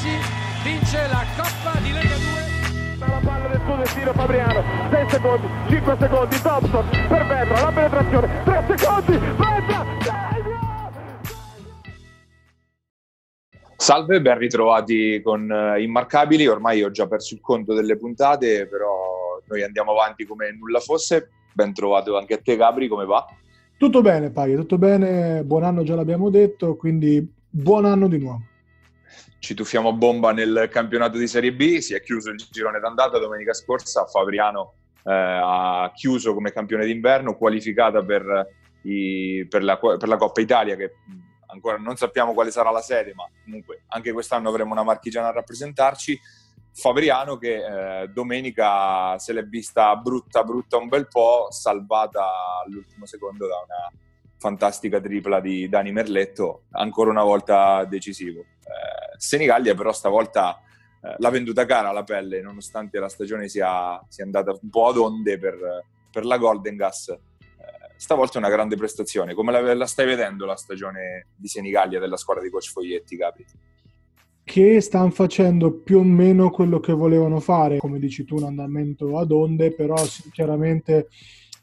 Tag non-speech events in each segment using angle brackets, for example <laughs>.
Brindisi vince la Coppa di Lega 2 la palla del suo destino Fabriano 6 secondi 5 secondi Thompson per Vetra la penetrazione 3 secondi Vetra Salve, ben ritrovati con uh, Immarcabili. Ormai ho già perso il conto delle puntate, però noi andiamo avanti come nulla fosse. Ben trovato anche a te, Gabri, come va? Tutto bene, Paio, tutto bene. Buon anno già l'abbiamo detto, quindi buon anno di nuovo. Ci tuffiamo a bomba nel campionato di Serie B. Si è chiuso il girone d'andata domenica scorsa. Fabriano eh, ha chiuso come campione d'inverno, qualificata per, i, per, la, per la Coppa Italia, che ancora non sappiamo quale sarà la sede, ma comunque anche quest'anno avremo una marchigiana a rappresentarci. Fabriano che eh, domenica se l'è vista brutta brutta un bel po', salvata all'ultimo secondo da una fantastica tripla di Dani Merletto, ancora una volta decisivo. Eh, Senigallia però stavolta eh, l'ha venduta cara la pelle, nonostante la stagione sia, sia andata un po' ad onde per, per la Golden Gas stavolta è una grande prestazione. Come la, la, stai vedendo la stagione di Senigallia della squadra di Coach Foglietti, Capi? Che stanno facendo più o meno quello che volevano fare, come dici tu, un andamento ad onde, però sinceramente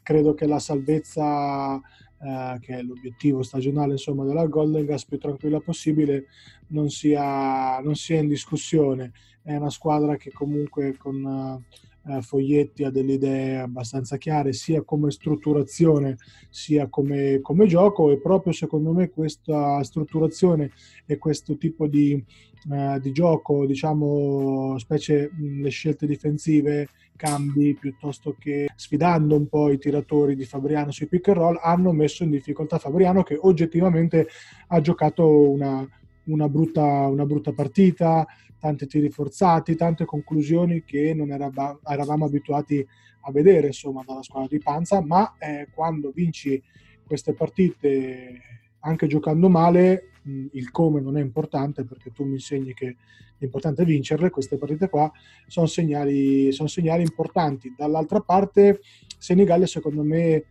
credo che la salvezza, eh, che è l'obiettivo stagionale insomma, della Golden Gas più tranquilla possibile, non sia, non sia in discussione. È una squadra che comunque con eh, Foglietti ha delle idee abbastanza chiare sia come strutturazione sia come, come, gioco e proprio secondo me questa strutturazione e questo tipo di, eh, di gioco, diciamo, specie le scelte difensive, cambi piuttosto che sfidando un po' i tiratori di Fabriano sui pick and roll, hanno messo in difficoltà Fabriano che oggettivamente ha giocato una, una brutta, una brutta partita, tanti tiri forzati, tante conclusioni che non eravamo, eravamo abituati a vedere insomma dalla squadra di Panza, ma eh, quando vinci queste partite anche giocando male, mh, il come non è importante perché tu mi insegni che l'importante è vincerle, queste partite qua sono segnali, sono segnali importanti. Dall'altra parte Senigallia secondo me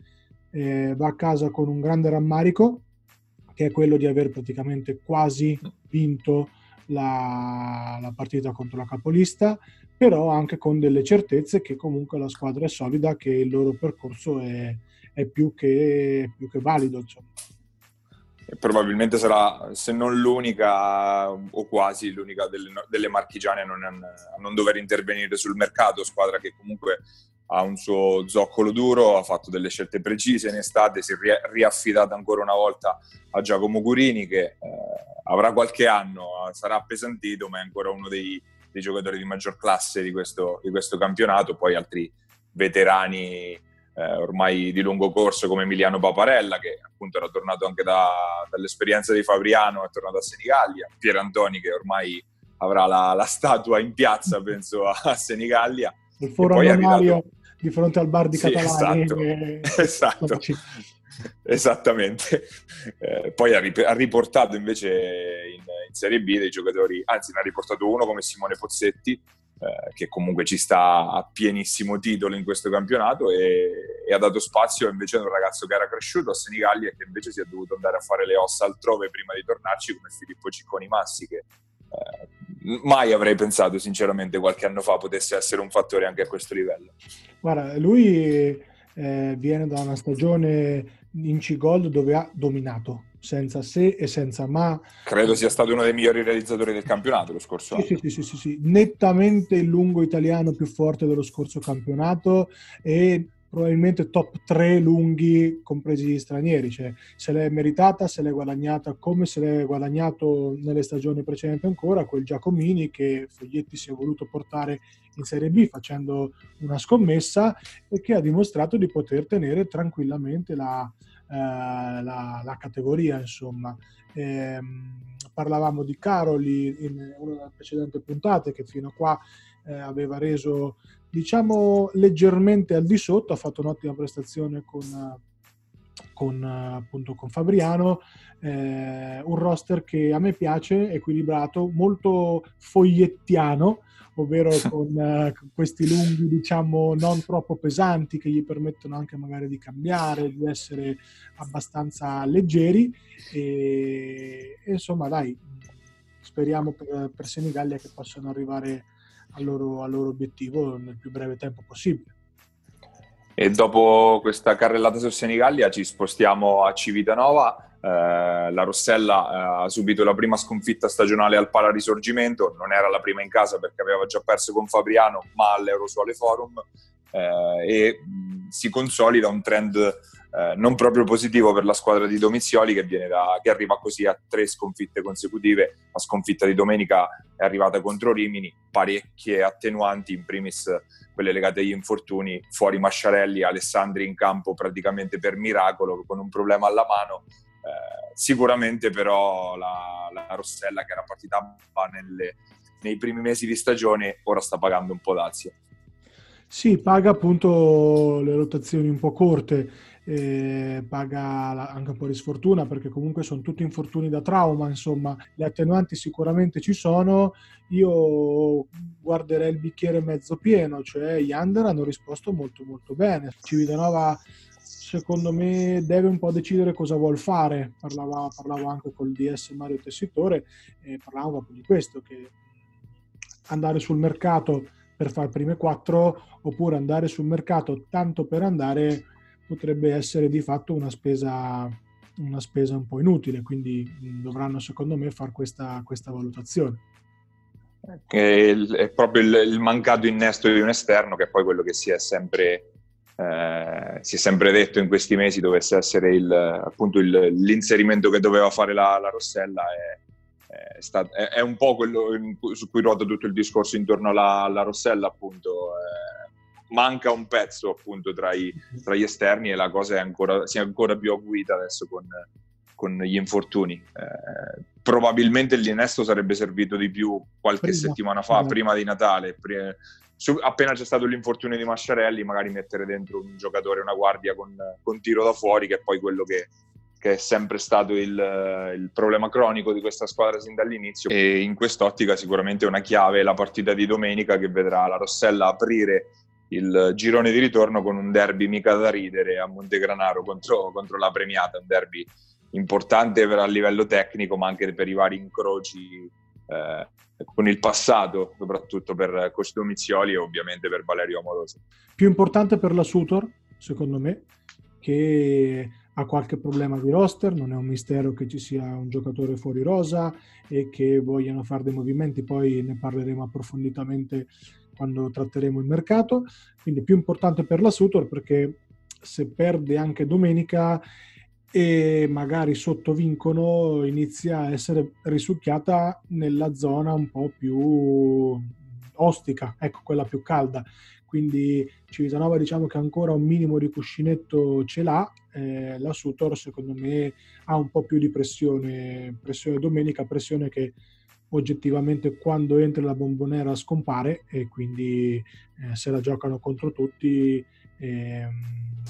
eh, va a casa con un grande rammarico che è quello di aver praticamente quasi vinto la, la, partita contro la capolista, però anche con delle certezze che comunque la squadra è solida, che il loro percorso è, è più, che, più, che, valido. Insomma. Probabilmente sarà, se non l'unica o quasi l'unica delle, delle marchigiane a non, a non dover intervenire sul mercato, squadra che comunque ha un suo zoccolo duro, ha fatto delle scelte precise in estate, si è riaffidata ancora una volta a Giacomo Curini che eh, avrà qualche anno, sarà appesantito, ma è ancora uno dei, dei giocatori di maggior classe di questo, di questo campeonato, poi altri veterani eh, ormai di lungo corso come Emiliano Paparella che appunto era tornato anche da, dall'esperienza di Fabriano, è tornato a Senigallia, Pier Antoni che ormai avrà la, la statua in piazza <laughs> penso a, a Senigallia. Il foro Mario di fronte al bar di sì, Catalani. Esatto, e... <laughs> esatto. <laughs> esattamente. Eh, poi ha, rip- ha, riportato invece in, in, Serie B dei giocatori, anzi ne ha riportato uno come Simone Pozzetti, eh, che comunque ci sta a pienissimo titolo in questo campionato e, e, ha dato spazio invece a un ragazzo che era cresciuto a Senigallia e che invece si è dovuto andare a fare le ossa altrove prima di tornarci come Filippo Cicconi Massi che eh, mai avrei pensato sinceramente qualche anno fa potesse essere un fattore anche a questo livello. Guarda, lui eh, viene da una stagione in C-Gold dove ha dominato senza se e senza ma. Credo sia stato uno dei migliori realizzatori del campionato lo scorso sì, anno. Sì, sì, sì, sì, nettamente il lungo italiano più forte dello scorso campionato e probabilmente top 3 lunghi compresi gli stranieri, cioè se l'è meritata, se l'è guadagnata come se l'è guadagnato nelle stagioni precedenti ancora, quel Giacomini che Foglietti si è voluto portare in Serie B facendo una scommessa e che ha dimostrato di poter tenere tranquillamente la, la, la categoria, insomma. Eh, parlavamo di Caroli in una delle precedenti puntate che fino a qua eh, aveva reso diciamo leggermente al di sotto, ha fatto un'ottima prestazione con, con, appunto, con Fabriano, eh, un roster che a me piace, equilibrato, molto fogliettiano, ovvero <laughs> con uh, questi lunghi, diciamo, non troppo pesanti che gli permettono anche magari di cambiare, di essere abbastanza leggeri e, e insomma, dai, speriamo per, per Senigallia che possano arrivare al loro, al loro obiettivo nel più breve tempo possibile. E dopo questa carrellata su Senigallia ci spostiamo a Civitanova. Eh, la Rossella eh, ha subito la prima sconfitta stagionale al Pala Risorgimento, non era la prima in casa perché aveva già perso con Fabriano, ma all'Eurosuole Forum eh, e si consolida un trend eh, non proprio positivo per la squadra di Domizioli che, da, che, arriva così a tre sconfitte consecutive. La sconfitta di domenica è arrivata contro Rimini, parecchie attenuanti, in primis quelle legate agli infortuni, fuori Masciarelli, Alessandri in campo praticamente per miracolo con un problema alla mano. Eh, sicuramente però la, la, Rossella che era partita nelle, nei primi mesi di stagione ora sta pagando un po' d'azio. Sì, paga appunto le rotazioni un po' corte eh, paga anche un po' di sfortuna perché comunque sono tutti infortuni da trauma, insomma. Le attenuanti sicuramente ci sono, io guarderei il bicchiere mezzo pieno, cioè gli under hanno risposto molto molto bene, Civitanova secondo me deve un po' decidere cosa vuol fare, parlava, parlavo anche col DS Mario Tessitore e parlavo proprio di questo, che andare sul mercato per fare prime quattro oppure andare sul mercato tanto per andare potrebbe essere di fatto una spesa, una spesa un po' inutile, quindi dovranno secondo me fare questa, questa valutazione. È proprio il, il, mancato innesto di un esterno che è poi quello che si è sempre, eh, si è sempre detto in questi mesi dovesse essere il, appunto il, l'inserimento che doveva fare la, la Rossella è, è, stato, è, è, un po' quello su cui ruota tutto il discorso intorno alla, alla Rossella appunto eh, manca un pezzo appunto tra, i, tra gli esterni e la cosa è ancora, si è ancora più acuita adesso con, con gli infortuni. Eh, probabilmente l'innesto sarebbe servito di più qualche prima, settimana fa, prima, prima di Natale. Prima, su, appena c'è stato l'infortunio di Masciarelli, magari mettere dentro un giocatore, una guardia con, con tiro da fuori, che è poi quello che, che è sempre stato il, il, problema cronico di questa squadra sin dall'inizio. E in quest'ottica sicuramente una chiave la partita di domenica che vedrà la Rossella aprire il girone di ritorno con un derby mica da ridere a Montegranaro contro, contro la Premiata, un derby importante a livello tecnico ma anche per i vari incroci eh, con il passato, soprattutto per Coach Domizioli e ovviamente per Valerio Amoroso. Più importante per la Sutor, secondo me, che ha qualche problema di roster, non è un mistero che ci sia un giocatore fuori rosa e che vogliano fare dei movimenti, poi ne parleremo approfonditamente quando tratteremo il mercato, quindi più importante per la Sutor perché se perde anche domenica e magari sotto vincono inizia a essere risucchiata nella zona un po' più ostica, ecco quella più calda. Quindi Civitanova diciamo che ancora un minimo di cuscinetto ce l'ha, eh, la Sutor secondo me ha un po' più di pressione, pressione domenica, pressione che oggettivamente quando entra la bombonera scompare e quindi eh, se la giocano contro tutti eh,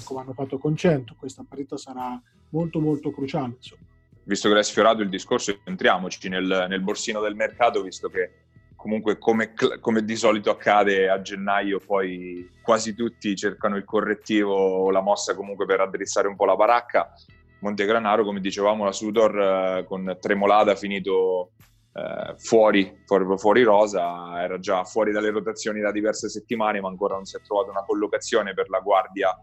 come hanno fatto con 100 questa partita sarà molto molto cruciale insomma. visto che l'hai sfiorato il discorso entriamoci nel, nel borsino del mercato visto che comunque come, come, di solito accade a gennaio poi quasi tutti cercano il correttivo o la mossa comunque per addrizzare un po' la baracca Montegranaro come dicevamo la Sudor eh, con Tremolada finito eh, fuori, fuori, fuori, rosa, era già fuori dalle rotazioni da diverse settimane, ma ancora non si è trovata una collocazione per la guardia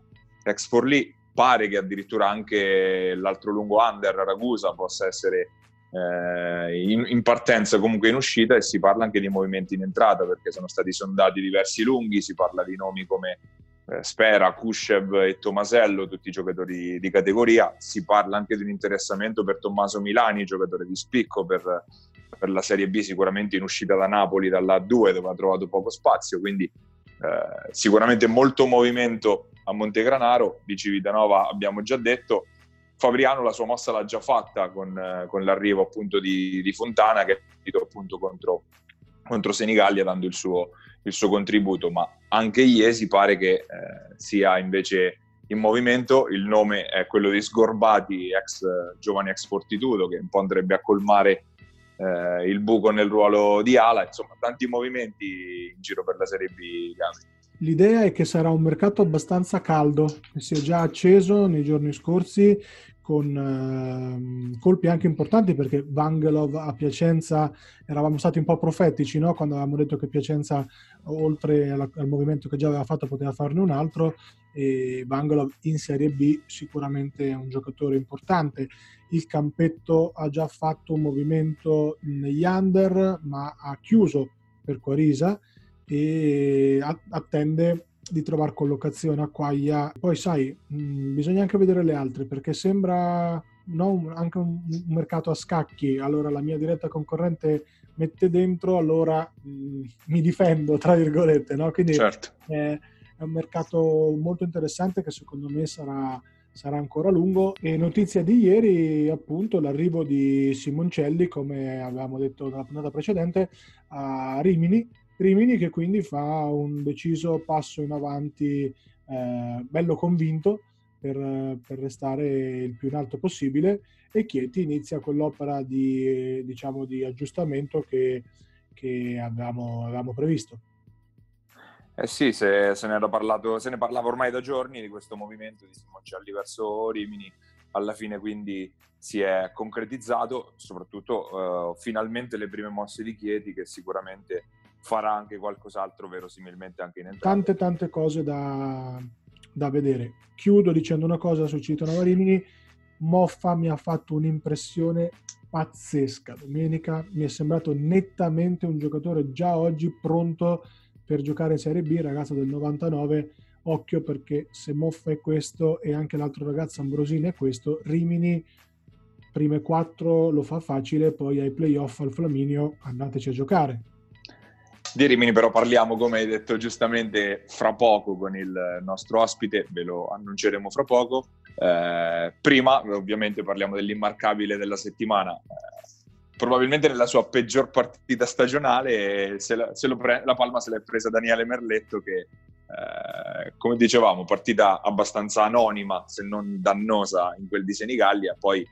ex Forlì. Pare che addirittura anche l'altro lungo under Ragusa possa essere eh, in, in, partenza, comunque in uscita, e si parla anche di movimenti in entrata perché sono stati sondati diversi lunghi. Si parla di nomi come eh, Spera, Kushev e Tomasello, tutti giocatori di categoria. Si parla anche di un interessamento per Tommaso Milani, giocatore di spicco per per la Serie B sicuramente in uscita da Napoli dalla 2 dove ha trovato poco spazio, quindi eh, sicuramente molto movimento a Montegranaro, di Civitanova abbiamo già detto, Fabriano la sua mossa l'ha già fatta con, eh, con l'arrivo appunto di, di, Fontana che è finito appunto contro, contro Senigallia dando il suo, il suo, contributo, ma anche Iesi pare che eh, sia invece in movimento, il nome è quello di Sgorbati, ex giovane ex Fortitudo, che un po' andrebbe a colmare eh, il buco nel ruolo di ala, insomma tanti movimenti in giro per la Serie B. L'idea è che sarà un mercato abbastanza caldo, che si è già acceso nei giorni scorsi con eh, colpi anche importanti perché Vangelov a Piacenza eravamo stati un po' profetici no? quando avevamo detto che Piacenza oltre alla, al movimento che già aveva fatto poteva farne un altro e Vangelov in Serie B sicuramente è un giocatore importante il campetto ha già fatto un movimento negli under ma ha chiuso per Quarisa e attende di trovare collocazione a quaglia. Poi sai, mh, mm, bisogna anche vedere le altre perché sembra no, un, anche un, un, mercato a scacchi. Allora la mia diretta concorrente mette dentro, allora mh, mm, mi difendo, tra virgolette. No? Quindi certo. è, è, un mercato molto interessante che secondo me sarà, sarà ancora lungo. E notizia di ieri, appunto, l'arrivo di Simoncelli, come avevamo detto nella puntata precedente, a Rimini Rimini che quindi fa un deciso passo in avanti, eh, bello convinto, per, per, restare il più in alto possibile e Chieti inizia quell'opera di, diciamo, di aggiustamento che, che avevamo, avevamo, previsto. Eh sì, se, se, ne parlato, se, ne parlava ormai da giorni di questo movimento di Simoncelli verso Rimini, alla fine quindi si è concretizzato, soprattutto uh, finalmente le prime mosse di Chieti che sicuramente farà anche qualcos'altro verosimilmente anche in entrata. Tante tante cose da, da vedere. Chiudo dicendo una cosa su Cito Navarimini. Moffa mi ha fatto un'impressione pazzesca. Domenica mi è sembrato nettamente un giocatore già oggi pronto per giocare in Serie B, ragazzo del 99. Occhio perché se Moffa è questo e anche l'altro ragazzo Ambrosini è questo, Rimini prime quattro lo fa facile, poi ai playoff al Flaminio andateci a giocare. Di Rimini però parliamo, come hai detto giustamente, fra poco con il nostro ospite, ve lo annunceremo fra poco. Eh, prima ovviamente parliamo dell'immarcabile della settimana. Eh, probabilmente nella sua peggior partita stagionale se la, se pre- la Palma se l'è presa Daniele Merletto che, eh, come dicevamo, partita abbastanza anonima se non dannosa in quel di Senigallia, poi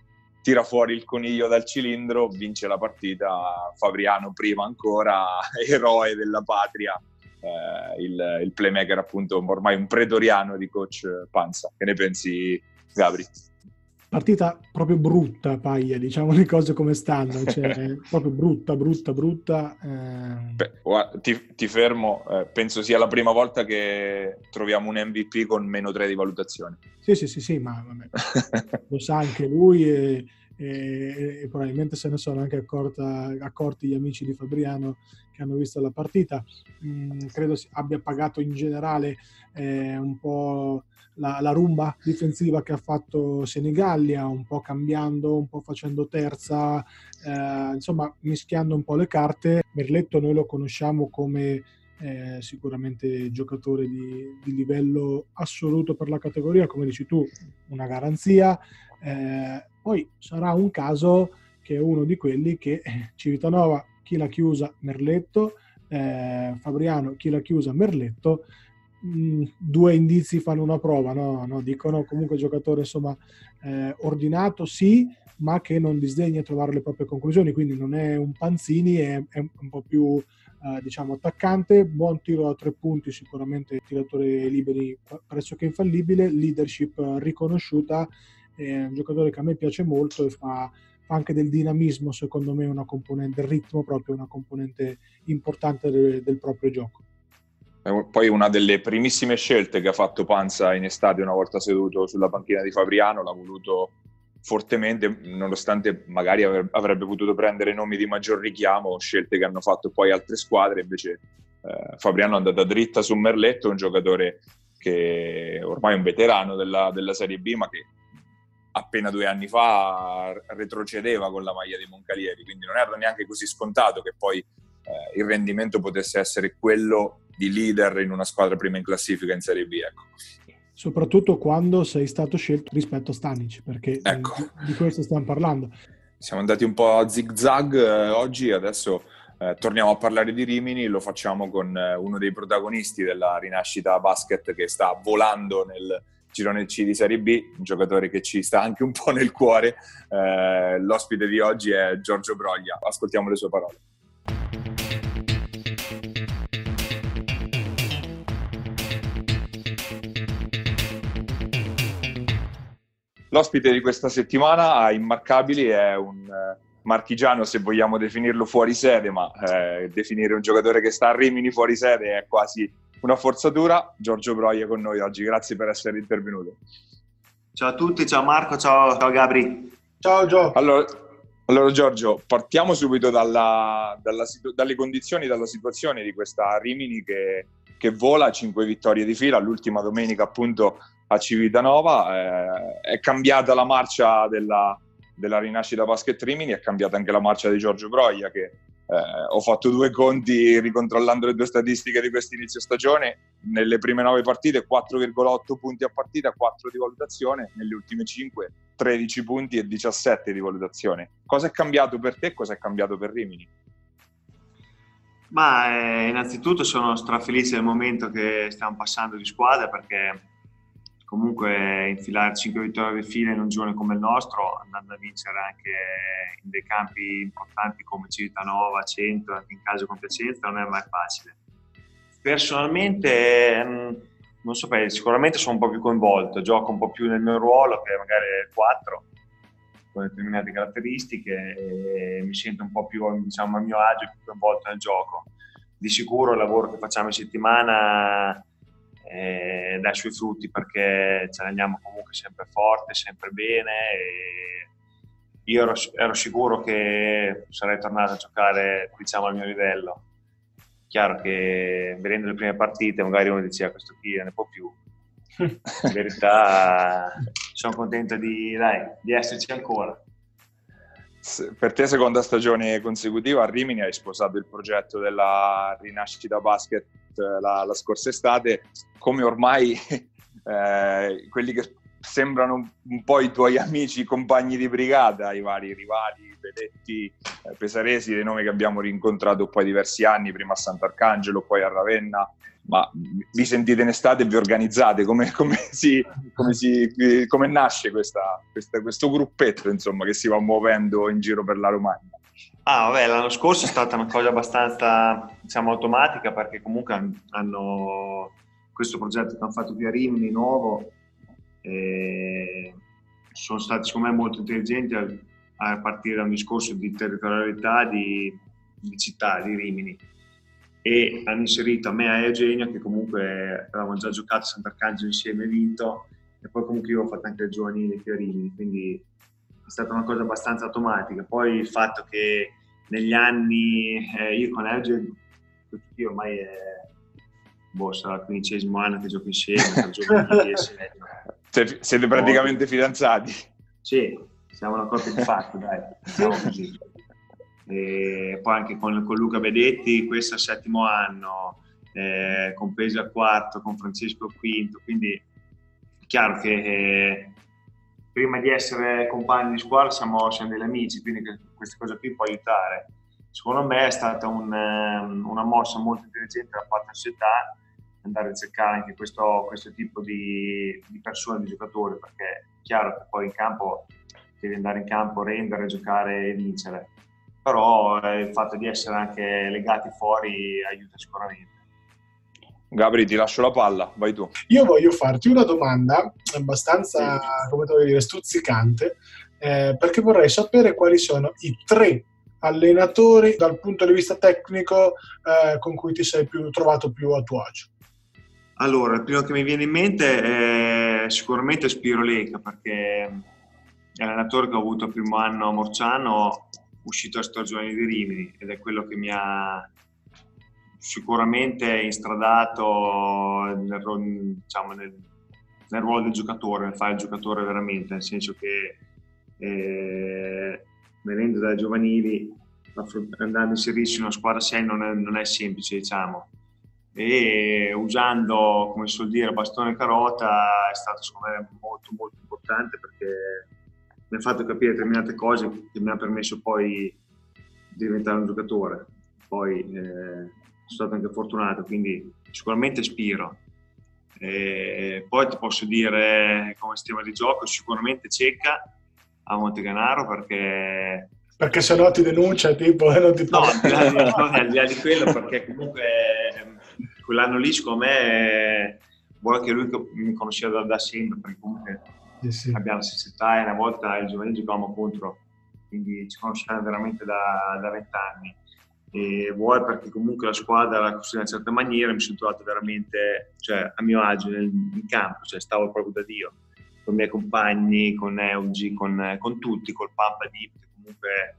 tira fuori il coniglio dal cilindro, vince la partita, Fabriano prima ancora, <laughs> eroe della patria, eh, il, il, playmaker appunto ormai un pretoriano di coach Panza. Che ne pensi Gabri? Partita proprio brutta, Paglia, diciamo le cose come stanno, cioè, <laughs> proprio brutta, brutta, brutta. Eh... Beh, guarda, ti, ti, fermo, eh, penso sia la prima volta che troviamo un MVP con meno 3 di valutazione. Sì, sì, sì, sì, ma vabbè, <laughs> lo sa anche lui e, e, e, probabilmente se ne sono anche accorta, accorti gli amici di Fabriano che hanno visto la partita. Mm, credo abbia pagato in generale eh, un po' la, la, rumba difensiva che ha fatto Senigallia, un po' cambiando, un po' facendo terza, eh, insomma mischiando un po' le carte. Merletto noi lo conosciamo come eh, sicuramente giocatore di, di, livello assoluto per la categoria, come dici tu, una garanzia. Eh, poi sarà un caso che è uno di quelli che Civitanova chi l'ha chiusa Merletto, eh, Fabriano chi l'ha chiusa Merletto, mh, due indizi fanno una prova, no? no? dicono comunque giocatore insomma eh, ordinato sì, ma che non disdegna trovare le proprie conclusioni, quindi non è un Panzini, è, è un po' più eh, diciamo attaccante, buon tiro a tre punti, sicuramente tiratore liberi pressoché infallibile, leadership riconosciuta, è un giocatore che a me piace molto e fa, fa anche del dinamismo, secondo me, una componente, del ritmo proprio una componente importante del, del proprio gioco. Poi una delle primissime scelte che ha fatto Panza in estate una volta seduto sulla panchina di Fabriano, l'ha voluto fortemente, nonostante magari avrebbe potuto prendere nomi di maggior richiamo, scelte che hanno fatto poi altre squadre, invece eh, Fabriano è andata dritta su Merletto, un giocatore che ormai è un veterano della, della Serie B, ma che appena due anni fa retrocedeva con la maglia di Moncalieri, quindi non era neanche così scontato che poi eh, il rendimento potesse essere quello di leader in una squadra prima in classifica in Serie B. Ecco. Soprattutto quando sei stato scelto rispetto a Stanic, perché ecco. di, di questo stiamo parlando. Siamo andati un po' a zig zag eh, oggi, adesso eh, torniamo a parlare di Rimini, lo facciamo con eh, uno dei protagonisti della rinascita basket che sta volando nel, girone C di Serie B, un giocatore che ci sta anche un po' nel cuore. Eh, l'ospite di oggi è Giorgio Broglia. Ascoltiamo le sue parole. L'ospite di questa settimana a Immarcabili è un eh, marchigiano, se vogliamo definirlo fuori sede, ma eh, definire un giocatore che sta a Rimini fuori sede è quasi una forzatura. Giorgio Broia con noi oggi, grazie per essere intervenuto. Ciao a tutti, ciao Marco, ciao, ciao Gabri. Ciao Gio. Allora, allora Giorgio, partiamo subito dalla, dalla, dalle condizioni, dalla situazione di questa Rimini che, che vola, 5 vittorie di fila, l'ultima domenica appunto a Civitanova, eh, è cambiata la marcia della, della rinascita Basket Rimini, è cambiata anche la marcia di Giorgio Broglia che eh, ho fatto due conti ricontrollando le due statistiche di questo inizio stagione. Nelle prime nove partite 4,8 punti a partita, 4 di valutazione, nelle ultime 5 13 punti e 17 di valutazione. Cosa è cambiato per te cosa è cambiato per Rimini? Ma eh, innanzitutto sono strafelice del momento che stiamo passando di squadra perché comunque infilare 5 vittorie di fila in un giorno come il nostro, andando a vincere anche in dei campi importanti come Civitanova, Centro, anche in caso con Piacenza, non è mai facile. Personalmente, mm, non so, sicuramente sono un po' più coinvolto, gioco un po' più nel mio ruolo, che magari è il 4, con determinate caratteristiche, e mi sento un po' più diciamo, a mio agio, più coinvolto nel gioco. Di sicuro il lavoro che facciamo in settimana eh, dà i suoi frutti perché ce ne andiamo comunque sempre forte, sempre bene. io ero, ero, sicuro che sarei tornato a giocare diciamo, al mio livello. Chiaro che vedendo le prime partite magari uno diceva questo qui ne può più. <laughs> In verità sono contento di, dai, di esserci ancora. Per te seconda stagione consecutiva a Rimini hai sposato il progetto della rinascita basket eh, la, la scorsa estate, come ormai <laughs> eh, quelli che sembrano un po' i tuoi amici, compagni di brigata, i vari rivali, vedetti, eh, pesaresi, dei nomi che abbiamo rincontrato poi diversi anni, prima a Sant'Arcangelo, poi a Ravenna, ma vi sentite in estate e vi organizzate? Come, come, <laughs> si, come, si, come nasce questa, questa, questo gruppetto insomma, che si va muovendo in giro per la Romagna? Ah, vabbè, l'anno scorso è stata una cosa abbastanza, diciamo, automatica perché comunque hanno questo progetto che hanno fatto qui a Rimini, nuovo, e sono stati secondo me molto intelligenti a, a partire da un discorso di territorialità di, di città, di Rimini e hanno inserito a me e a Eugenio che comunque avevamo già giocato a Sant'Arcangelo insieme e vinto e poi comunque io ho fatto anche il giovanile Rimini quindi è stata una cosa abbastanza automatica. Poi il fatto che negli anni eh, io con Eugenio io ormai è boh, sarà il quindicesimo anno che gioco insieme <laughs> giovanili, siete praticamente fidanzati. Sì siamo una coppia di fatti dai siamo così e poi anche con, con Luca Bedetti, questo è il settimo anno, eh, con Pesi al quarto, con Francesco al quinto, quindi è chiaro che eh, prima di essere compagni di squadra siamo, siamo degli amici, quindi questa cosa qui può aiutare. Secondo me è stata un, ehm, una mossa molto intelligente da parte della società andare a cercare anche questo, questo tipo di, di persone, di giocatori, perché è chiaro che poi in campo devi andare in campo, rendere, giocare e vincere però eh, il fatto di essere anche legati fuori aiuta sicuramente. Gabri, ti lascio la palla, vai tu. Io voglio farti una domanda abbastanza, sì. come devo dire, stuzzicante, eh, perché vorrei sapere quali sono i tre allenatori dal punto di vista tecnico eh, con cui ti sei più, trovato più a tuo agio. Allora, il primo che mi viene in mente è sicuramente Spiro Leca, perché è l'allenatore che ho avuto il primo anno a Morciano uscito a stagione di Rimini ed è quello che mi ha sicuramente instradato nel, diciamo, nel, nel ruolo del giocatore, nel fare il giocatore veramente, nel senso che eh, venendo dai giovanili andando a inserirsi in una squadra 6 non è, non è semplice diciamo. E usando come si suol dire bastone e carota è stato secondo me molto molto importante perché mi ha fatto capire determinate cose che mi ha permesso poi di diventare un giocatore. Poi eh, sono stato anche fortunato, quindi sicuramente Spiro. E poi ti posso dire come sistema di gioco, sicuramente Cecca a Monteganaro perché... Perché se no ti denuncia, tipo, <laughs> e non ti No, al di, là, no, al di là di quello, perché comunque quell'anno lì, secondo me, vuole che lui mi conosceva da, da sempre, perché comunque sì, sì. abbiamo la stessa età e una volta il giovanile giocavamo contro, quindi ci conosciamo veramente da vent'anni. E vuoi perché comunque la squadra la costruisce in una certa maniera, mi sono trovato veramente cioè, a mio agio nel, in campo, cioè, stavo proprio da Dio, con i miei compagni, con Eugi, con, con tutti, col Pampa Deep, comunque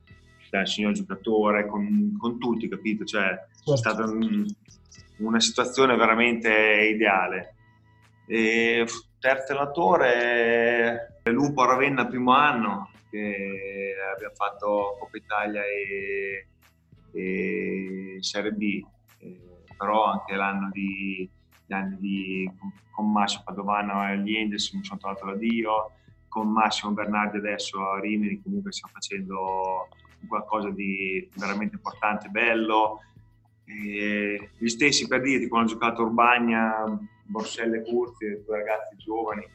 cioè, il signor giocatore, con, con tutti, capito? Cioè, certo. è stata un, una situazione veramente ideale. E, terzo allenatore, Lupo a Ravenna primo anno, che abbiamo fatto Coppa Italia e, e Serie B, e, però anche l'anno di, gli anni di, con Massimo Padovano gli Angels mi sono trovato da Dio, con Massimo Bernardi adesso a Rimini comunque stiamo facendo qualcosa di veramente importante, bello. E gli stessi per dirti, quando ho giocato a Urbagna, Borselle Curzi, due ragazzi giovani.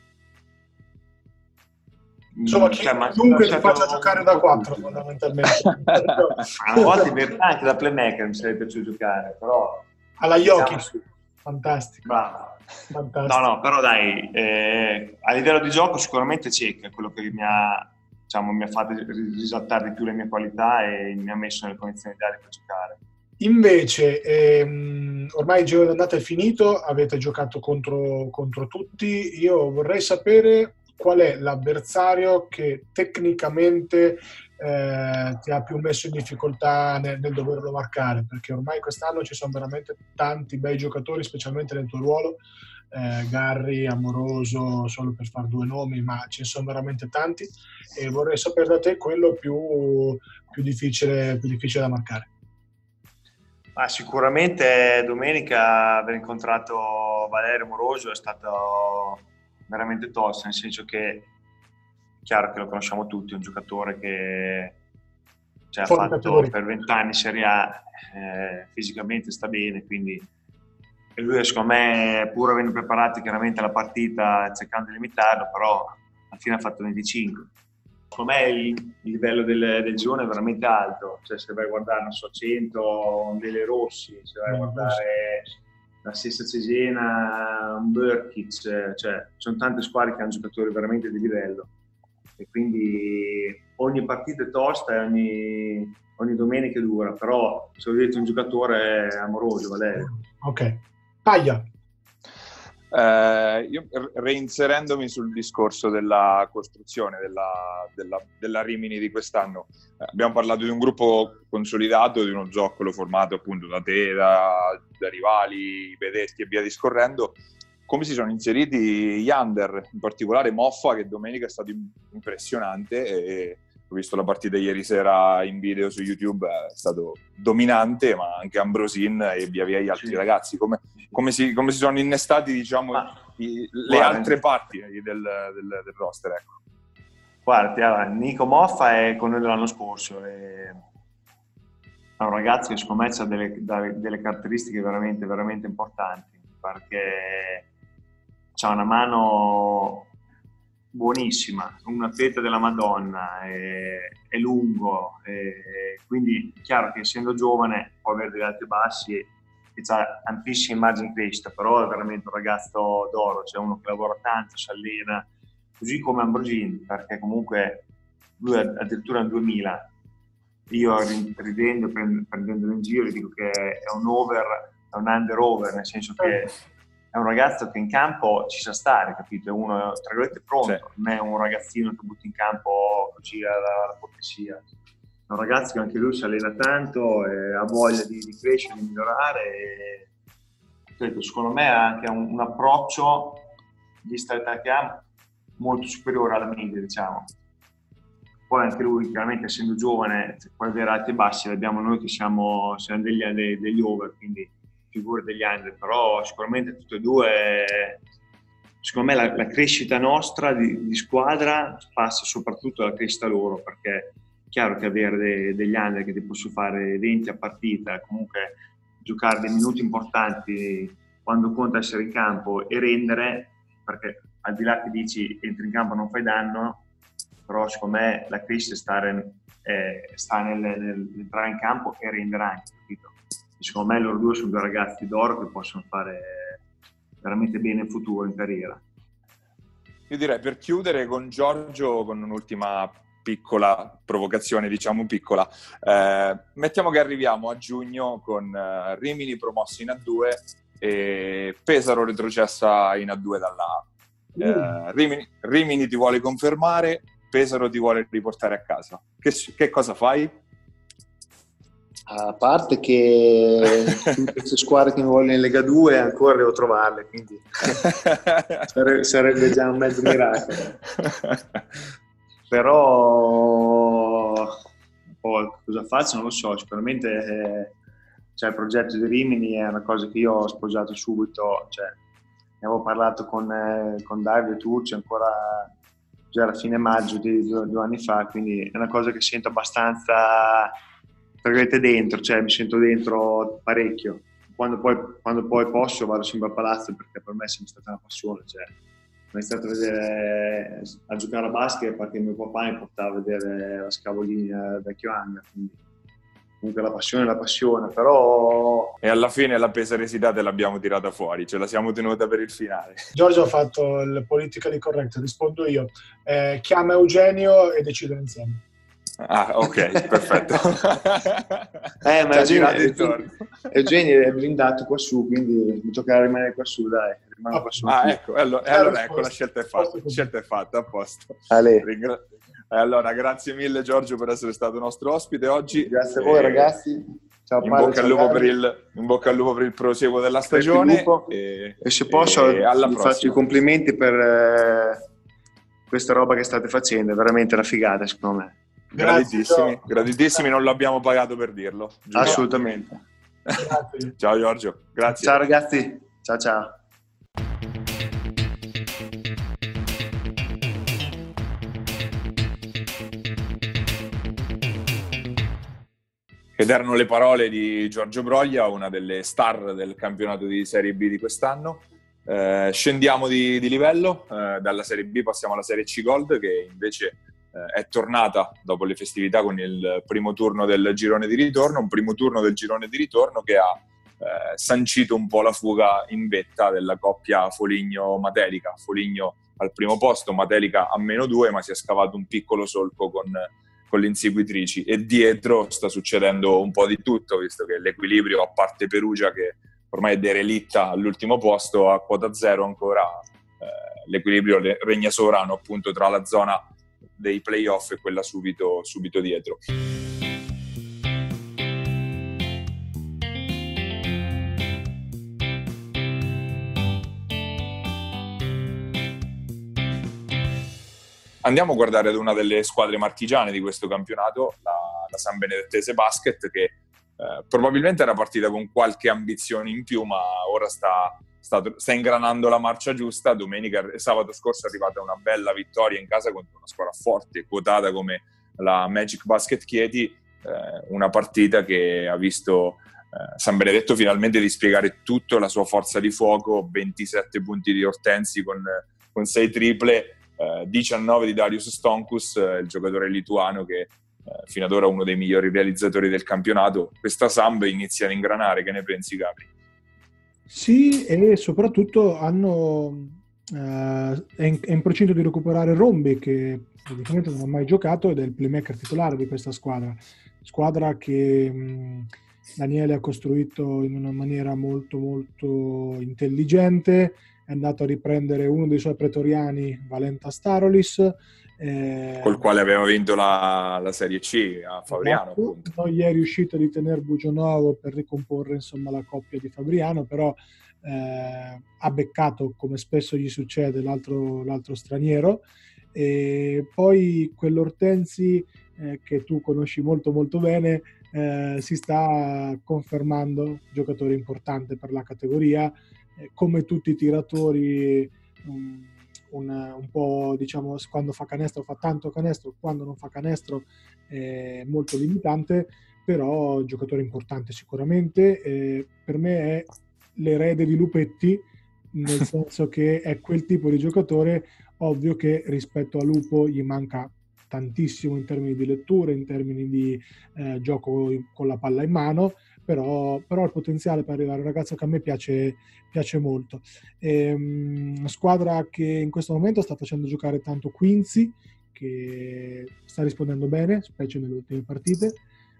Insomma, chi, cioè, chiunque ti faccia giocare da 4 fondamentalmente. <laughs> a volte anche da playmaker mi sarebbe piaciuto giocare, però... Alla Jokic, diciamo, fantastico. Bravo. Fantastico. No, no, però dai, eh, a livello di gioco sicuramente Cecca è quello che mi ha, diciamo, mi ha fatto risaltare di più le mie qualità e mi ha messo nelle condizioni ideali per giocare. Invece, ehm, ormai il giro d'andata è finito, avete giocato contro, contro tutti. Io vorrei sapere qual è l'avversario che tecnicamente eh, ti ha più messo in difficoltà nel, nel, doverlo marcare, perché ormai quest'anno ci sono veramente tanti bei giocatori, specialmente nel tuo ruolo, eh, Garri, Amoroso, solo per fare due nomi, ma ce ne sono veramente tanti e vorrei sapere da te quello più, più, difficile, più difficile da marcare. Ah, sicuramente domenica aver incontrato Valerio Moroso è stato veramente tosto, nel senso che chiaro che lo conosciamo tutti, è un giocatore che cioè, ha fatto categoria. per vent'anni Serie A, eh, fisicamente sta bene, quindi e lui secondo me, pur avendo preparato chiaramente la partita, cercando di limitarlo, però alla fine ha fatto 25. Secondo me il, livello del, del girone è veramente alto, cioè se vai a guardare, non so, 100, delle Rossi, se vai a guardare la stessa Cesena, un Burkic, cioè ci sono tante squadre che hanno giocatori veramente di livello e quindi ogni partita è tosta e ogni, ogni domenica è dura, però se vedete un giocatore amoroso, Valerio. Ok. Paglia. Eh, io reinserendomi sul discorso della costruzione della, della, della Rimini di quest'anno, eh, abbiamo parlato di un gruppo consolidato, di uno zoccolo formato appunto da te, da, da rivali, vedetti e via discorrendo. Come si sono inseriti gli under, in particolare Moffa, che domenica è stato impressionante e ho visto la partita ieri sera in video su YouTube, è stato dominante, ma anche Ambrosin e via via gli altri sì. ragazzi. Come, come, si, come, si, sono innestati, diciamo, i, le guarda, altre parti del, del, del roster, ecco. Guarda, Nico Moffa è con noi dell'anno scorso, è un ragazzo che secondo me ha delle, delle caratteristiche veramente, veramente importanti, perché ha una mano buonissima, un atleta della Madonna, è, è lungo, è, quindi è chiaro che essendo giovane può avere degli alti e bassi e, ha ampissimi margini di crescita, però è veramente un ragazzo d'oro, cioè uno che lavora tanto, si allena, così come Ambrosini, perché comunque lui addirittura nel 2000, io ridendo, prendendolo in giro, dico che è un over, è un under over, nel senso che è un ragazzo che in campo ci sa stare, capito? È uno, tra virgolette, pronto, sì. non è un ragazzino che butta in campo così alla, cortesia. È un ragazzo che anche lui si allena tanto, ha voglia di, di, crescere, di migliorare. E, ripeto, secondo me ha anche un, un approccio, vista l'età che ha, molto superiore alla media, diciamo. Poi anche lui, chiaramente, essendo giovane, può avere alti e bassi, abbiamo noi che siamo, siamo degli, degli over, quindi figure degli anni, però sicuramente tutte e due, secondo me la, la crescita nostra di, di, squadra passa soprattutto dalla crescita loro, perché è chiaro che avere de, degli anni che ti posso fare 20 a partita, comunque giocare dei minuti importanti quando conta essere in campo e rendere, perché al di là che dici entri in campo non fai danno, però secondo me la crescita sta, eh, sta nel, nell'entrare in campo e rendere anche, capito? Secondo me loro due sono due ragazzi d'oro che possono fare veramente bene in futuro, in carriera. io direi per chiudere con Giorgio con un'ultima piccola provocazione, diciamo piccola. Eh, mettiamo che arriviamo a giugno con eh, Rimini promosso in A2 e Pesaro retrocessa in A2 dalla A. Eh, Rimini, Rimini, ti vuole confermare, Pesaro ti vuole riportare a casa. Che, che cosa fai? A parte che <laughs> tutte queste squadre che mi vogliono in Lega 2 ancora devo trovarle, quindi <laughs> sarebbe, già un mezzo miracolo. Però oh, cosa faccio non lo so, sicuramente eh, cioè, il progetto di Rimini è una cosa che io ho sposato subito, cioè, ne avevo parlato con, eh, con Davide Turci ancora già alla fine maggio di due, due, anni fa, quindi è una cosa che sento abbastanza dentro, cioè mi sento dentro parecchio. Quando poi, quando poi posso vado sempre a palazzo perché per me è sempre stata una passione. Cioè, ho iniziato a, vedere, a giocare a basket perché mio papà mi portava a vedere la scavolina vecchio hangar. Quindi comunque la passione è la passione, però... E alla fine la pesaresità te l'abbiamo tirata fuori, ce la siamo tenuta per il finale. Giorgio ha fatto il politically correct, rispondo io. Eh, chiama Eugenio e decidono insieme. Ah, ok, perfetto. <laughs> eh, ma Eugenio, Eugenio, è blindato qua su, quindi mi tocca rimanere qua su, dai. Ah, qua su. ah ecco, allora, allora ecco, la scelta è fatta, la scelta è fatta, a posto. Ringra- allora, grazie mille Giorgio per essere stato nostro ospite oggi. Grazie a voi e... ragazzi. Ciao, in, bocca il, in, bocca al lupo per il proseguo della stagione. E, e, se posso, e faccio i complimenti per eh, questa roba che state facendo, è veramente una figata secondo me. Graditissimi, graditissimi, non l'abbiamo pagato per dirlo. Giuro. Assolutamente. ciao Giorgio, grazie. Ciao ragazzi, ciao ciao. Ed erano le parole di Giorgio Broglia, una delle star del campionato di Serie B di quest'anno. Eh, scendiamo di, di livello, eh, dalla Serie B passiamo alla Serie C Gold che invece è tornata dopo le festività con il primo turno del girone di ritorno, un primo turno del girone di ritorno che ha eh, sancito un po' la fuga in vetta della coppia Foligno-Matelica. Foligno al primo posto, Matelica a meno due, ma si è scavato un piccolo solco con, con le inseguitrici e dietro sta succedendo un po' di tutto, visto che l'equilibrio, a parte Perugia che ormai è derelitta all'ultimo posto, a quota zero ancora eh, l'equilibrio regna sovrano appunto tra la zona dei playoff e quella subito, subito dietro. Andiamo a guardare ad una delle squadre marchigiane di questo campionato, la, la San Benedettese Basket, che eh, probabilmente era partita con qualche ambizione in più, ma ora sta sta, sta ingranando la marcia giusta. Domenica e sabato scorso è arrivata una bella vittoria in casa contro una squadra forte, quotata come la Magic Basket Chieti, eh, una partita che ha visto eh, San Benedetto finalmente dispiegare tutta la sua forza di fuoco, 27 punti di Ortensi con, con 6 triple, eh, 19 di Darius Stonkus, il giocatore lituano che eh, fino ad ora uno dei migliori realizzatori del campionato. Questa Samb inizia ad ingranare, che ne pensi Gabri? Sì, e soprattutto hanno, eh, è, in, è, in, procinto di recuperare Rombi, che praticamente non ha mai giocato ed è il playmaker titolare di questa squadra. Squadra che mh, Daniele ha costruito in una maniera molto molto intelligente, è andato a riprendere uno dei suoi pretoriani, Valenta Starolis, eh, Col quale aveva vinto la, la Serie C a Fabriano. Esatto. Non gli è riuscito a tenere Bugionovo per ricomporre insomma, la coppia di Fabriano, però eh, ha beccato, come spesso gli succede, l'altro, l'altro straniero. E poi quell'Ortensi eh, che tu conosci molto molto bene eh, si sta confermando giocatore importante per la categoria, eh, come tutti i tiratori. Um, un, un, po' diciamo quando fa canestro fa tanto canestro, quando non fa canestro è molto limitante, però giocatore importante sicuramente. Eh, per me è l'erede di Lupetti, nel <laughs> senso che è quel tipo di giocatore, ovvio che rispetto a Lupo gli manca tantissimo in termini di lettura, in termini di eh, gioco con la palla in mano, però, però il potenziale per arrivare, un ragazzo che a me piace, piace molto. E, um, squadra che in questo momento sta facendo giocare tanto Quincy, che sta rispondendo bene, specie nelle ultime partite.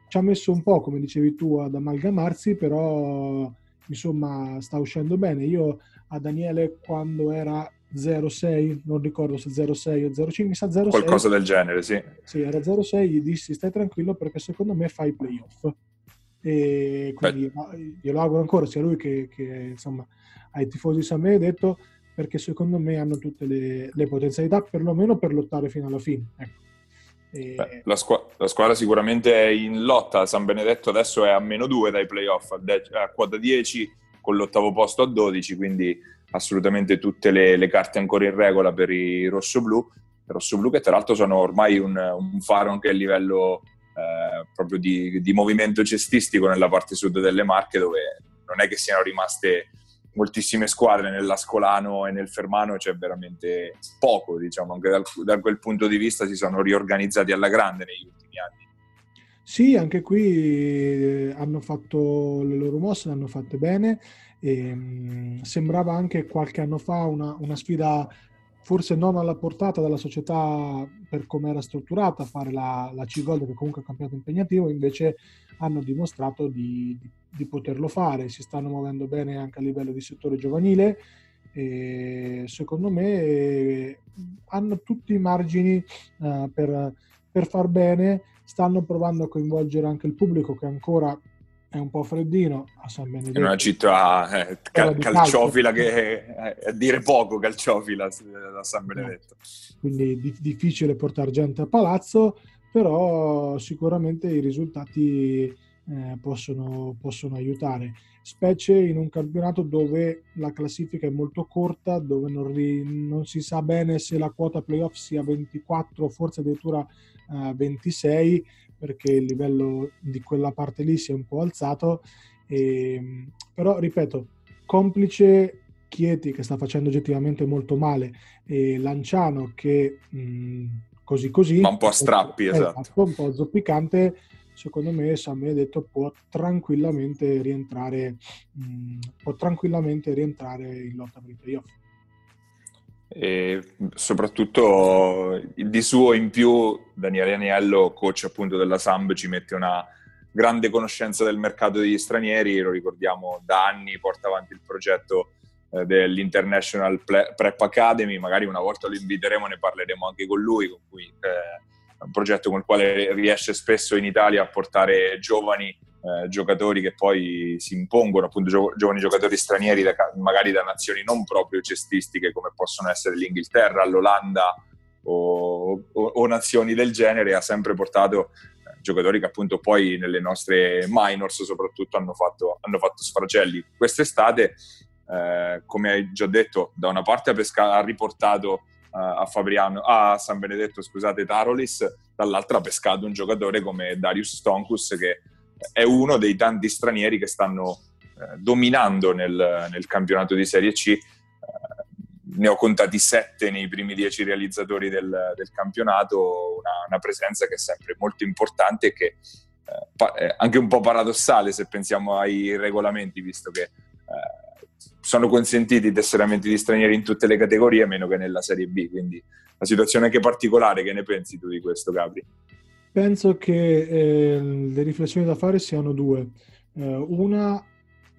Ci ha messo un po', come dicevi tu, ad amalgamarsi, però insomma sta uscendo bene. Io a Daniele quando era 06, non ricordo se 06 o 05, mi sa 06. Qualcosa del genere, sì. Sì, era 06, gli dissi stai tranquillo perché secondo me fai playoff. E quindi Beh. glielo auguro ancora sia lui che, che insomma ai tifosi San Benedetto perché secondo me hanno tutte le, le potenzialità perlomeno per lottare fino alla fine. Ecco. E... Beh, la, squ- la, squadra sicuramente è in lotta, San Benedetto adesso è a meno 2 dai playoff, a, de- a quota 10 con l'ottavo posto a 12, quindi assolutamente tutte le, le carte ancora in regola per i rossoblù, rossoblù che tra l'altro sono ormai un, un faro anche a livello eh, proprio di, di, movimento cestistico nella parte sud delle Marche dove non è che siano rimaste moltissime squadre nell'Ascolano e nel Fermano c'è veramente poco diciamo anche dal, da quel punto di vista si sono riorganizzati alla grande negli ultimi anni sì, anche qui eh, hanno fatto le loro mosse, le hanno fatte bene. E, mh, sembrava anche qualche anno fa una, una, sfida forse non alla portata della società per come era strutturata, fare la, la C-Gold che comunque è un campionato impegnativo, invece hanno dimostrato di, di, di, poterlo fare, si stanno muovendo bene anche a livello di settore giovanile e secondo me hanno tutti i margini uh, per, per far bene. Stanno provando a coinvolgere anche il pubblico che ancora è un po' freddino a San Benedetto. È una città eh, cal- calciofila che è, è dire poco calciofila a San Benedetto. Quindi di- difficile portare gente a palazzo, però sicuramente i risultati eh, possono, possono aiutare, specie in un campionato dove la classifica è molto corta, dove non, ri- non si sa bene se la quota playoff sia 24 forse addirittura 26 perché il livello di quella parte lì si è un po' alzato. E, però, ripeto, complice Chieti che sta facendo oggettivamente molto male e Lanciano che mh, così così... Ma un po' a strappi, esatto. esatto. Un po' zoppicante, secondo me San Benedetto può tranquillamente rientrare, mh, può tranquillamente rientrare in lotta per i playoff e soprattutto di suo in più Daniele Aniello, coach appunto della Samb, ci mette una grande conoscenza del mercato degli stranieri, lo ricordiamo da anni, porta avanti il progetto eh, dell'International Prep Academy, magari una volta lo inviteremo, ne parleremo anche con lui, con cui eh, è un progetto con il quale riesce spesso in Italia a portare giovani eh, giocatori che poi si impongono, appunto gio- giovani giocatori stranieri, da, magari da nazioni non proprio cestistiche come possono essere l'Inghilterra, l'Olanda o, o, o nazioni del genere, ha sempre portato eh, giocatori che appunto poi nelle nostre minors soprattutto hanno fatto, hanno fatto sfracelli. Quest'estate, eh, come hai già detto, da una parte pesca- ha riportato a, Fabriano, a San Benedetto, scusate, Tarolis, dall'altra ha pescato un giocatore come Darius Stonkus che è uno dei tanti stranieri che stanno eh, dominando nel, nel, campionato di Serie C. Eh, ne ho contati sette nei primi dieci realizzatori del, del campionato, una, una, presenza che è sempre molto importante e che eh, pa- è anche un po' paradossale se pensiamo ai regolamenti, visto che eh, sono consentiti i tesseramenti di stranieri in tutte le categorie, meno che nella Serie B. Quindi la situazione anche particolare. Che ne pensi tu di questo, Gabri? Penso che eh, le riflessioni da fare siano due. Eh, una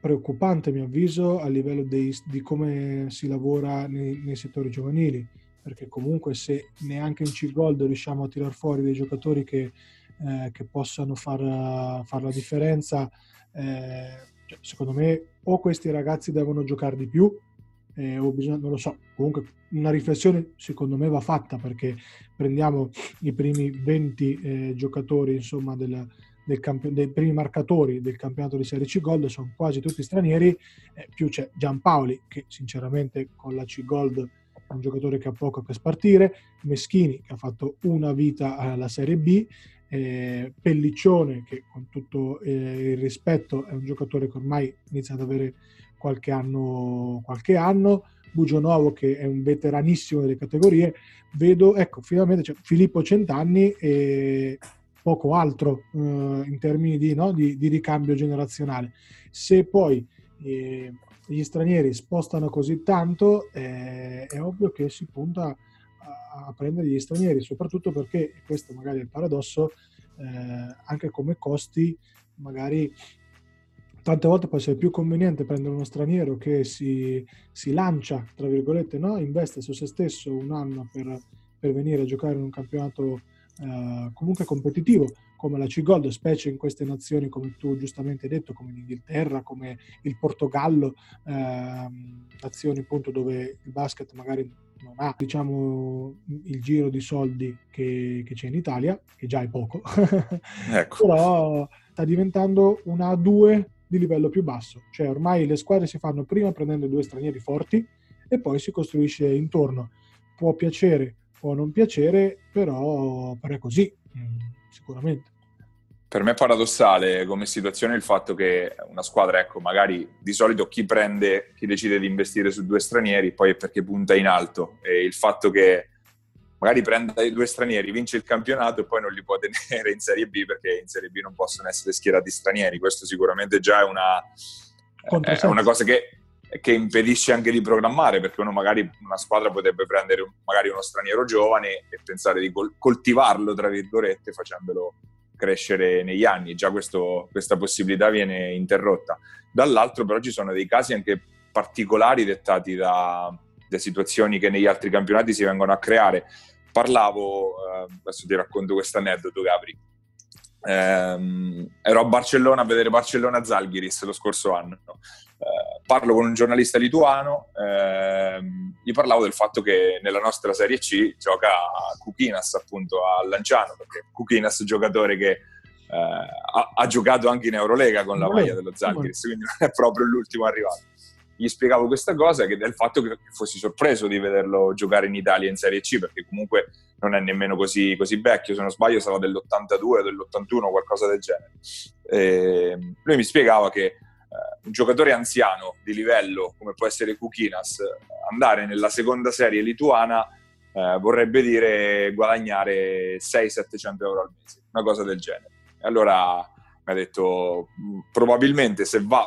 preoccupante, a mio avviso, a livello dei, di come si lavora nei, nei, settori giovanili, perché comunque se neanche in C-Gold riusciamo a tirar fuori dei giocatori che, eh, che possano far, far, la differenza, eh, cioè, secondo me o questi ragazzi devono giocare di più eh, o bisogna, non lo so, comunque una riflessione secondo me va fatta perché prendiamo i primi 20 eh, giocatori insomma del, del campi- dei primi marcatori del campionato di Serie C Gold sono quasi tutti stranieri, eh, più c'è Giampaoli che sinceramente con la C Gold è un giocatore che ha poco a spartire, Meschini che ha fatto una vita alla Serie B, eh, Pelliccione che con tutto eh, il rispetto è un giocatore che ormai inizia ad avere qualche anno, qualche anno Bugionovo che è un veteranissimo delle categorie, vedo, ecco, finalmente c'è Filippo Centanni e poco altro eh, in termini di, no, di, di, ricambio generazionale. Se poi eh, gli stranieri spostano così tanto, eh, è ovvio che si punta a, a, prendere gli stranieri, soprattutto perché, questo magari è il paradosso, eh, anche come costi magari tante volte può essere più conveniente prendere uno straniero che si, si lancia, tra virgolette, no? investe su se stesso un anno per, per venire a giocare in un campionato eh, comunque competitivo come la C-Gold, specie in queste nazioni come tu giustamente hai detto, come l'Inghilterra, come il Portogallo, eh, nazioni appunto dove il basket magari non ha diciamo il giro di soldi che, che c'è in Italia, che già è poco, <laughs> ecco. però sta diventando una A2 di livello più basso, cioè ormai le squadre si fanno prima prendendo due stranieri forti e poi si costruisce intorno. Può piacere o non piacere, però, però è così, mm, sicuramente. Per me è paradossale come situazione il fatto che una squadra, ecco, magari di solito chi prende, chi decide di investire su due stranieri, poi è perché punta in alto e il fatto che magari prenda i due stranieri, vince il campionato e poi non li può <laughs> tenere in Serie B perché in Serie B non possono essere schierati stranieri. Questo sicuramente già è una, è una cosa che, che, impedisce anche di programmare perché uno magari una squadra potrebbe prendere magari uno straniero giovane e pensare di coltivarlo, tra virgolette, facendolo crescere negli anni. Già questo, questa possibilità viene interrotta. Dall'altro però ci sono dei casi anche particolari dettati da, da situazioni che negli altri campionati si vengono a creare parlavo, eh, adesso ti racconto questo aneddoto Gabri, eh, ero a Barcellona a vedere Barcellona-Zalgiris lo scorso anno, eh, parlo con un giornalista lituano, ehm, gli parlavo del fatto che nella nostra Serie C gioca Kukinas appunto a Lanciano, perché Kukinas è un giocatore che eh, ha, ha, giocato anche in Eurolega con la maglia dello Zalgiris, quindi non è proprio l'ultimo arrivato gli spiegavo questa cosa che del fatto che fossi sorpreso di vederlo giocare in Italia in Serie C perché comunque non è nemmeno così, così vecchio. Se non sbaglio sarà dell'82 o dell'81 qualcosa del genere. E lui mi spiegava che eh, un giocatore anziano di livello come può essere Kukinas andare nella seconda serie lituana eh, vorrebbe dire guadagnare 600-700 euro al mese una cosa del genere. E allora mi ha detto probabilmente se va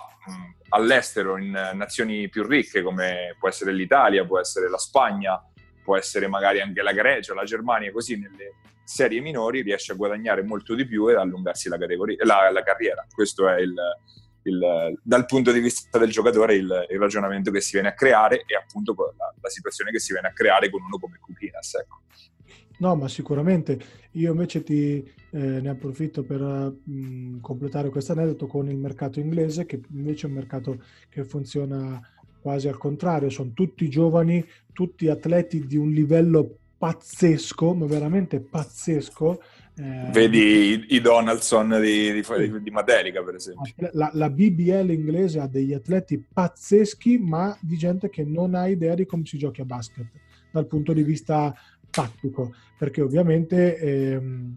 all'estero in nazioni più ricche come può essere l'Italia, può essere la Spagna, può essere magari anche la Grecia, la Germania, così nelle serie minori riesce a guadagnare molto di più e allungarsi la, la, la carriera. Questo è il, il, dal punto di vista del giocatore il, il, ragionamento che si viene a creare e appunto la, la, situazione che si viene a creare con uno come Kukinas. Ecco. No, ma sicuramente io invece ti, eh, ne approfitto per mh, completare questo aneddoto con il mercato inglese, che invece è un mercato che funziona quasi al contrario, sono tutti giovani, tutti atleti di un livello pazzesco, ma veramente pazzesco. Eh, Vedi i, i Donaldson di, di, di, Materica, per esempio. La, la, BBL inglese ha degli atleti pazzeschi, ma di gente che non ha idea di come si giochi a basket dal punto di vista tattico, perché ovviamente ehm,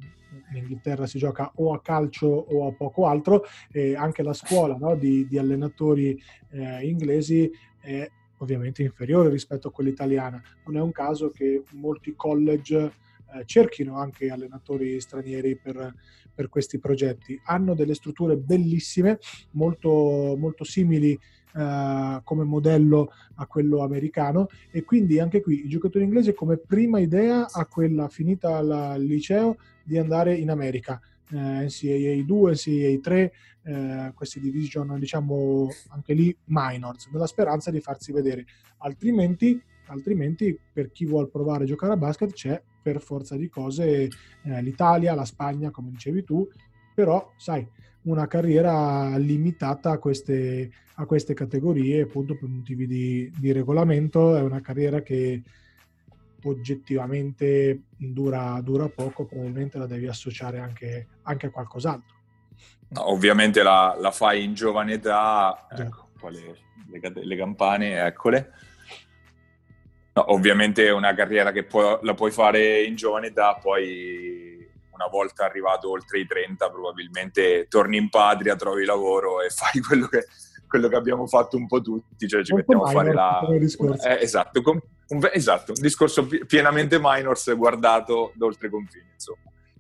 in Inghilterra si gioca o a calcio o a poco altro e anche la scuola no, di, di, allenatori eh, inglesi è ovviamente inferiore rispetto a quella italiana. Non è un caso che molti college eh, cerchino anche allenatori stranieri per, per, questi progetti. Hanno delle strutture bellissime, molto, molto simili eh, come modello a quello americano e quindi anche qui i giocatori inglesi come prima idea a quella finita al liceo di andare in America. Eh, NCAA 2, NCAA 3, eh, questi division diciamo anche lì minors, nella speranza di farsi vedere. Altrimenti, altrimenti per chi vuole provare a giocare a basket c'è per forza di cose eh, l'Italia, la Spagna, come dicevi tu, però sai, una carriera limitata a queste, a queste categorie, appunto per motivi di, di, regolamento, è una carriera che oggettivamente dura, dura poco, probabilmente la devi associare anche, anche a qualcos'altro. No, ovviamente la, la, fai in giovane età, ecco, le, le, le, campane, eccole. No, ovviamente è una carriera che può, la puoi fare in giovane età, poi una volta arrivato oltre i 30 probabilmente torni in patria, trovi lavoro e <laughs> fai quello che, quello che abbiamo fatto un po' tutti, cioè ci un mettiamo a fare la... Eh, esatto, com... un, esatto, un discorso pienamente minors guardato da oltre confini, insomma.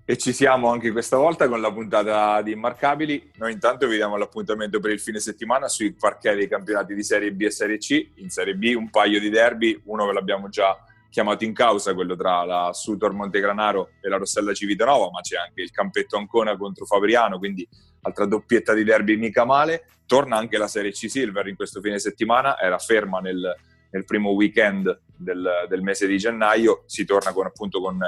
E ci siamo anche questa volta con la puntata di Immarcabili. Noi intanto vi diamo l'appuntamento per il fine settimana sui parquet dei campionati di Serie B e Serie C. In Serie B un paio di derby, uno ve l'abbiamo già chiamato in causa, quello tra la Sutor Montegranaro e la Rossella Civitanova, ma c'è anche il Campetto Ancona contro Fabriano, quindi altra doppietta di derby mica male. Torna anche la Serie C Silver in questo fine settimana, era ferma nel, nel primo weekend del, del, mese di gennaio, si torna con, appunto con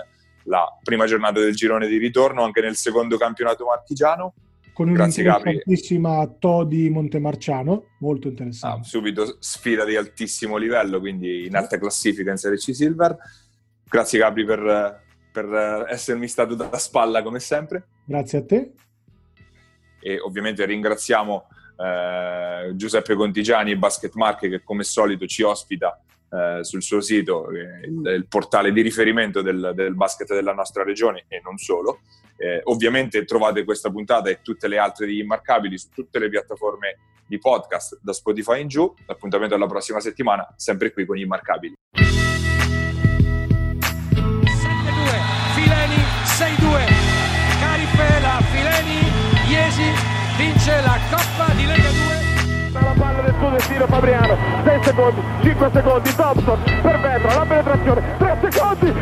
la prima giornata del girone di ritorno anche nel secondo campionato marchigiano. Con un'interessantissima Todi Montemarciano, molto interessante. Ah, subito sfida di altissimo livello, quindi in alta classifica in Serie C Silver. Grazie Gabri per, per essermi stato da spalla come sempre. Grazie a te. E ovviamente ringraziamo eh, Giuseppe Contigiani e Basket Marche che come solito ci ospita eh, sul suo sito, eh, il, il, portale di riferimento del, del, basket della nostra regione e non solo. Eh, ovviamente trovate questa puntata e tutte le altre di Immarcabili su tutte le piattaforme di podcast da Spotify in giù. L'appuntamento alla prossima settimana, sempre qui con Immarcabili. 7-2, Fileni 6-2, Carifela, Fileni, Iesi vince la Coppa di Lega 2 la palla del suo destino Fabriano 6 secondi 5 secondi Thompson per Vetra la penetrazione 3 secondi